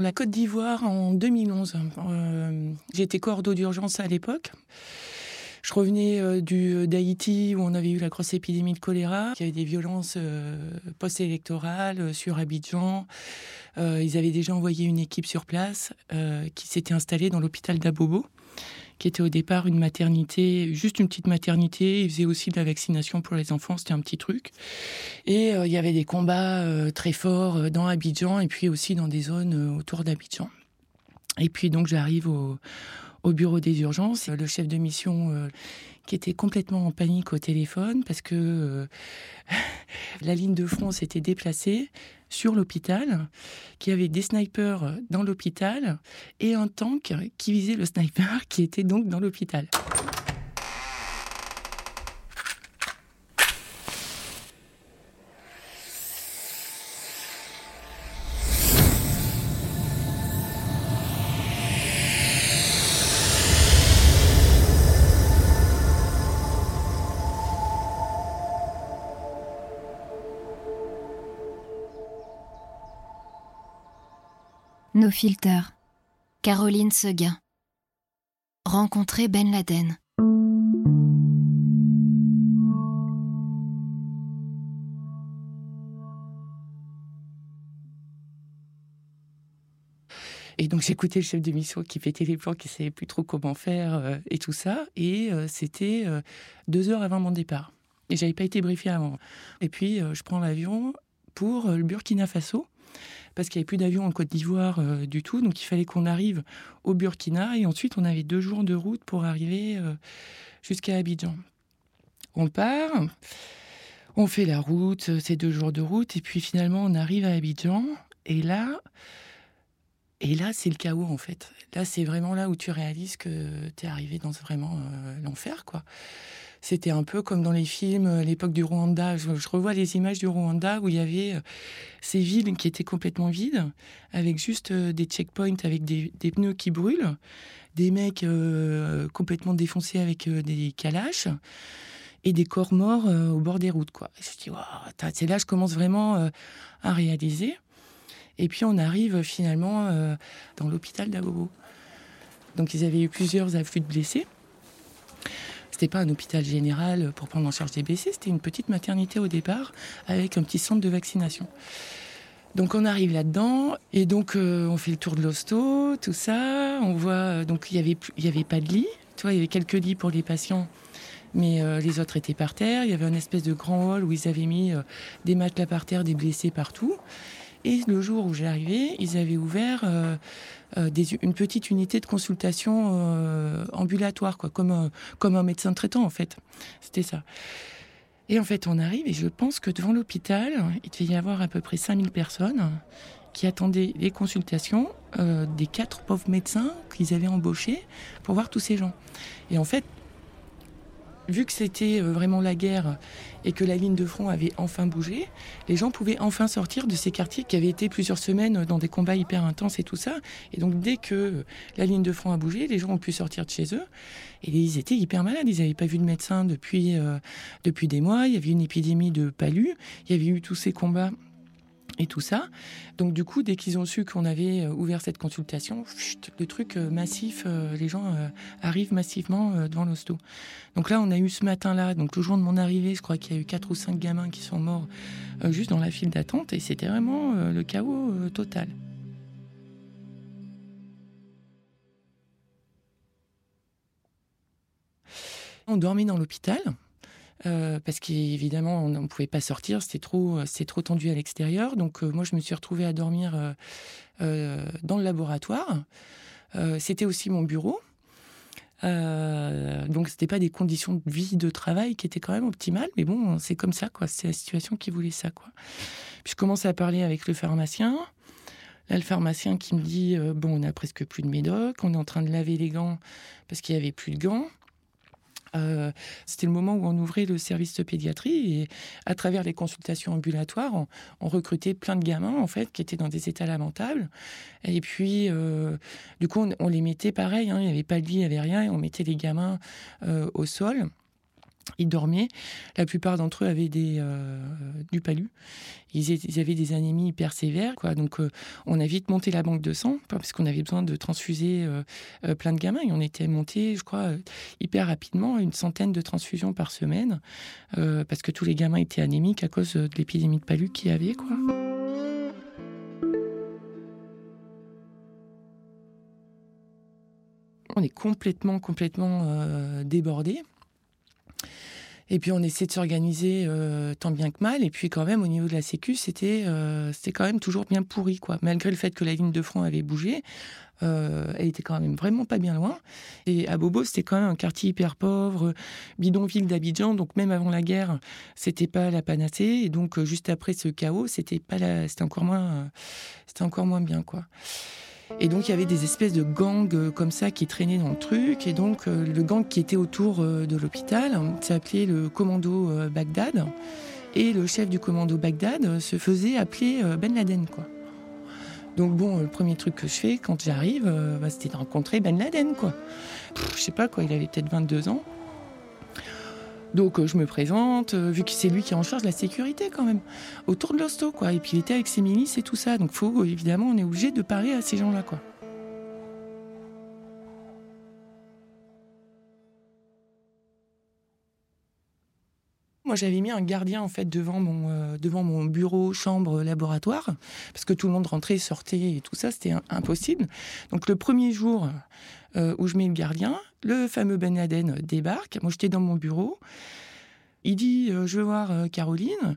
La Côte d'Ivoire en 2011. Euh, J'étais cordeau d'urgence à l'époque. Je revenais euh, du d'Haïti où on avait eu la grosse épidémie de choléra. Il y avait des violences euh, post-électorales euh, sur Abidjan. Euh, ils avaient déjà envoyé une équipe sur place euh, qui s'était installée dans l'hôpital d'Abobo, qui était au départ une maternité, juste une petite maternité. Ils faisaient aussi de la vaccination pour les enfants, c'était un petit truc. Et euh, il y avait des combats euh, très forts euh, dans Abidjan et puis aussi dans des zones autour d'Abidjan. Et puis donc j'arrive au, au bureau des urgences. Le chef de mission euh, qui était complètement en panique au téléphone parce que euh, la ligne de front s'était déplacée sur l'hôpital, qui avait des snipers dans l'hôpital et un tank qui visait le sniper qui était donc dans l'hôpital. Nos filters. Caroline Seguin. Rencontrer Ben Laden. Et donc j'écoutais le chef de mission qui pétait les plans, qui savait plus trop comment faire euh, et tout ça. Et euh, c'était euh, deux heures avant mon départ. Et j'avais pas été briefée avant. Et puis je prends l'avion pour le Burkina Faso parce qu'il n'y avait plus d'avion en Côte d'Ivoire euh, du tout. Donc il fallait qu'on arrive au Burkina et ensuite on avait deux jours de route pour arriver euh, jusqu'à Abidjan. On part, on fait la route, euh, c'est deux jours de route et puis finalement on arrive à Abidjan et là, et là c'est le chaos en fait. Là c'est vraiment là où tu réalises que tu es arrivé dans vraiment l'enfer quoi. C'était un peu comme dans les films, à l'époque du Rwanda. Je, revois les images du Rwanda où il y avait euh, ces villes qui étaient complètement vides, avec juste euh, des checkpoints, avec des, pneus qui brûlent, des mecs euh, complètement défoncés avec euh, des calaches et des corps morts euh, au bord des routes. Je me dis, t'as- c'est là que je commence vraiment euh, à réaliser. Et puis on arrive finalement euh, dans l'hôpital d'Abobo. Donc ils avaient eu plusieurs afflux de blessés. C'était pas un hôpital général pour prendre en charge des blessés, c'était une petite maternité au départ avec un petit centre de vaccination. Donc on arrive là-dedans et donc euh, on fait le tour de l'hosto, tout ça. On voit euh, donc il y avait il y avait pas de lit. Tu vois, il y avait quelques lits pour les patients, mais euh, les autres étaient par terre. Il y avait un espèce de grand hall où ils avaient mis des matelas par terre, des blessés partout. Et le jour où arrivé, ils avaient ouvert euh, euh, une petite unité de consultation euh, ambulatoire, quoi, comme un, comme un médecin traitant en fait. C'était ça. Et en fait, on arrive et je pense que devant l'hôpital, il devait y avoir à peu près 5000 personnes qui attendaient les consultations des quatre pauvres médecins qu'ils avaient embauchés pour voir tous ces gens. Et en fait, vu que c'était euh, vraiment la guerre et que la ligne de front avait enfin bougé, les gens pouvaient enfin sortir de ces quartiers qui avaient été plusieurs semaines dans des combats hyper intenses et tout ça. Et donc dès que la ligne de front a bougé, les gens ont pu sortir de chez eux. Et ils étaient hyper malades. Ils n'avaient pas vu de médecin depuis, euh, depuis des mois. Il y avait une épidémie de palud. Il y avait eu tous ces combats et tout ça. Donc du coup, dès qu'ils ont su qu'on avait euh, ouvert cette consultation, le truc euh, massif, euh, les gens arrivent massivement devant l'hosto. Donc là, on a eu ce matin-là, donc le jour de mon arrivée, je crois qu'il y a eu quatre ou cinq gamins qui sont morts juste dans la file d'attente, et c'était vraiment le chaos total. On dormit dans l'hôpital. Euh, parce qu'évidemment, on ne pouvait pas sortir, c'était trop, c'était trop tendu à l'extérieur. Donc, euh, moi, je me suis retrouvée à dormir euh, euh, dans le laboratoire. Euh, c'était aussi mon bureau. Euh, donc, c'était pas des conditions de vie, de travail qui étaient quand même optimales, mais bon, c'est comme ça, quoi. C'est la situation qui voulait ça, quoi. Puis, je commence à parler avec le pharmacien. Là, le pharmacien qui me dit euh, Bon, on a presque plus de médoc, on est en train de laver les gants parce qu'il n'y avait plus de gants. Euh, c'était le moment où on ouvrait le service de pédiatrie et à travers les consultations ambulatoires, on, recrutait plein de gamins en fait qui étaient dans des états lamentables. Et puis, euh, du coup, on, on les mettait pareil. hein, il n'y avait pas de lit, il n'y avait rien, et on mettait les gamins euh, au sol. Ils dormaient. La plupart d'entre eux avaient des, euh, du palu. Ils, avaient des anémies hyper sévères. Quoi. Donc, euh, on a vite monté la banque de sang parce qu'on avait besoin de transfuser euh, plein de gamins. Et on était monté, je crois, hyper rapidement une centaine de transfusions par semaine parce que tous les gamins étaient anémiques à cause de l'épidémie de palu qu'il y avait. Quoi. On est complètement, complètement débordés. Et puis on essaie de s'organiser euh, tant bien que mal. Et puis quand même au niveau de la Sécu, c'était euh, c'était quand même toujours bien pourri quoi. Malgré le fait que la ligne de front avait bougé, euh, elle était quand même vraiment pas bien loin. Et à Bobo, c'était quand même un quartier hyper pauvre, bidonville d'Abidjan. Donc même avant la guerre, c'était pas la panacée. Et donc juste après ce chaos, c'était pas c'était encore moins, c'était encore moins bien quoi. Et donc il y avait des espèces de gangs euh, comme ça qui traînaient dans le truc. Et donc euh, le gang qui était autour euh, de l'hôpital s'appelait le commando Bagdad. Et le chef du commando Bagdad se faisait appeler Ben Laden, quoi. Donc bon, le premier truc que je fais quand j'arrive, bah, c'était de rencontrer Ben Laden, quoi. je sais pas quoi, il avait peut-être 22 ans. Donc euh, je me présente, euh, vu que c'est lui qui est en charge de la sécurité quand même, autour de l'hosto quoi. Et puis il était avec ses milices et tout ça, donc faut évidemment on est obligé de parler à ces gens-là quoi. Moi, j'avais mis un gardien en fait devant mon euh, devant mon bureau, chambre, laboratoire, parce que tout le monde rentrait, sortait et tout ça, c'était impossible. Donc le premier jour où je mets le gardien, le fameux Ben Laden débarque. Moi, j'étais dans mon bureau. Il dit euh, Je veux voir euh, Caroline.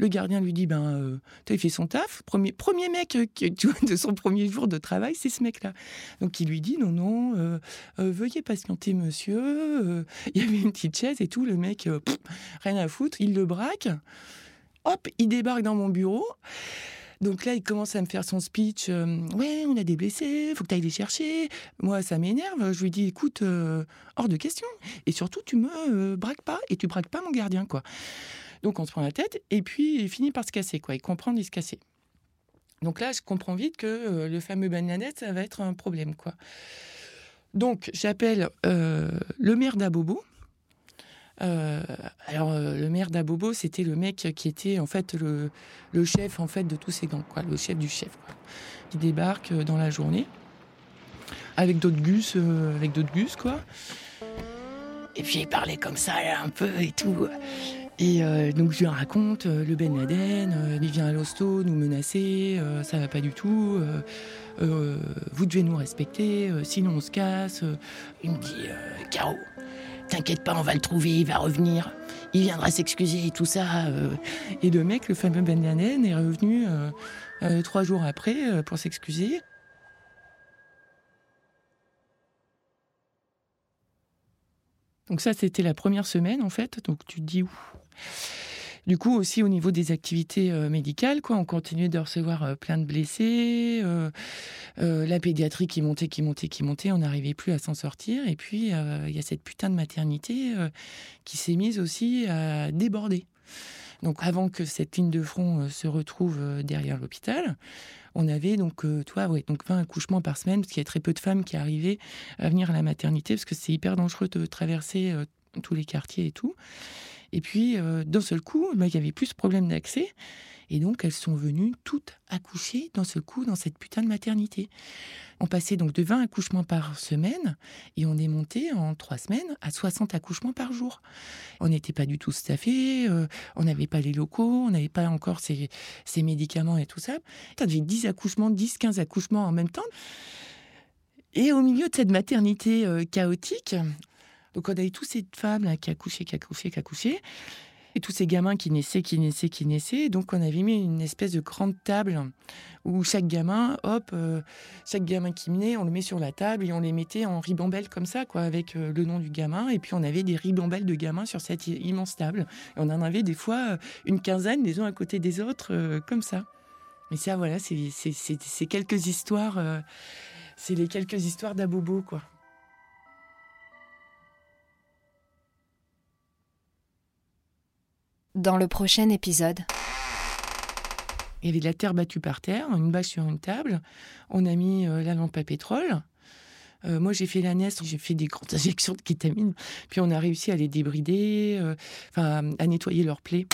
Le gardien lui dit Ben, euh, tu as fait son taf. Premier, premier mec de son premier jour de travail, c'est ce mec-là. Donc, il lui dit Non, non, veuillez patienter, monsieur. Il y avait une petite chaise et tout. Le mec, rien à foutre. Il le braque. Hop, il débarque dans mon bureau. Donc là, il commence à me faire son speech. Euh, ouais, on a des blessés, faut que tu ailles les chercher. Moi, ça m'énerve. Je lui dis, écoute, euh, hors de question. Et surtout, tu me euh, braques pas et tu braques pas mon gardien, quoi. Donc on se prend la tête et puis il finit par se casser, quoi. Il comprend il se casser. Donc là, je comprends vite que le fameux Bangladesh, ça va être un problème, quoi. Donc j'appelle le maire d'Abobo, euh, alors euh, le maire d'Abobo, c'était le mec qui était en fait le, chef en fait de tous ces gangs, le chef du chef, quoi, qui débarque euh, dans la journée avec d'autres gus, avec d'autres gus quoi. Et puis il parlait comme ça un peu et tout. Et donc je lui raconte le Ben Laden, il vient à l'hosto nous menacer, ça va pas du tout. vous devez nous respecter, sinon on se casse. Il me dit Caro, T'inquiète pas, on va le trouver, il va revenir. Il viendra s'excuser et tout ça. Euh. Et le mec, le fameux Ben Laden, est revenu euh, euh, trois jours après pour s'excuser. Donc ça, c'était la première semaine en fait. Donc tu te dis où du coup, aussi au niveau des activités euh, médicales, quoi, on continuait de recevoir euh, plein de blessés, euh, la pédiatrie qui montait, qui montait, qui montait, on n'arrivait plus à s'en sortir. Et puis, il y a cette putain de maternité qui s'est mise aussi à déborder. Donc, avant que cette ligne de front se retrouve derrière l'hôpital, on avait donc, toi, donc 20 accouchements par semaine, parce qu'il y a très peu de femmes qui arrivaient à venir à la maternité, parce que c'est hyper dangereux de traverser tous les quartiers et tout. Et puis, euh, d'un seul coup, bah, il y avait plus de problème d'accès. Et donc, elles sont venues toutes accoucher d'un seul coup dans cette putain de maternité. On passait donc de 20 accouchements par semaine et on est monté en trois semaines à 60 accouchements par jour. On n'était pas du tout staffé, euh, on n'avait pas les locaux, on n'avait pas encore ces, médicaments et tout ça. Avais 10 accouchements, 10, 15 accouchements en même temps. Et au milieu de cette maternité euh, chaotique, donc on avait tous ces femmes là qui accouchaient, qui accouchaient, qui accouchaient, et tous ces gamins qui naissaient, qui naissaient, qui naissaient. Donc on avait mis une espèce de grande table où chaque gamin, hop, euh, chaque gamin qui naît, on le met sur la table et on les mettait en ribambelle comme ça, quoi, avec euh, le nom du gamin. Et puis on avait des ribambelles de gamins sur cette immense table. Et on en avait des fois euh, une quinzaine, les uns à côté des autres, comme ça. Mais ça, voilà, c'est quelques histoires, c'est les quelques histoires d'Abobo, quoi. Dans le prochain épisode. Il y avait de la terre battue par terre, une bâche sur une table. On a mis euh, la lampe à pétrole. moi, j'ai fait la NES, j'ai fait des grandes injections de kétamine, puis on a réussi à les débrider, enfin, à nettoyer leurs plaies.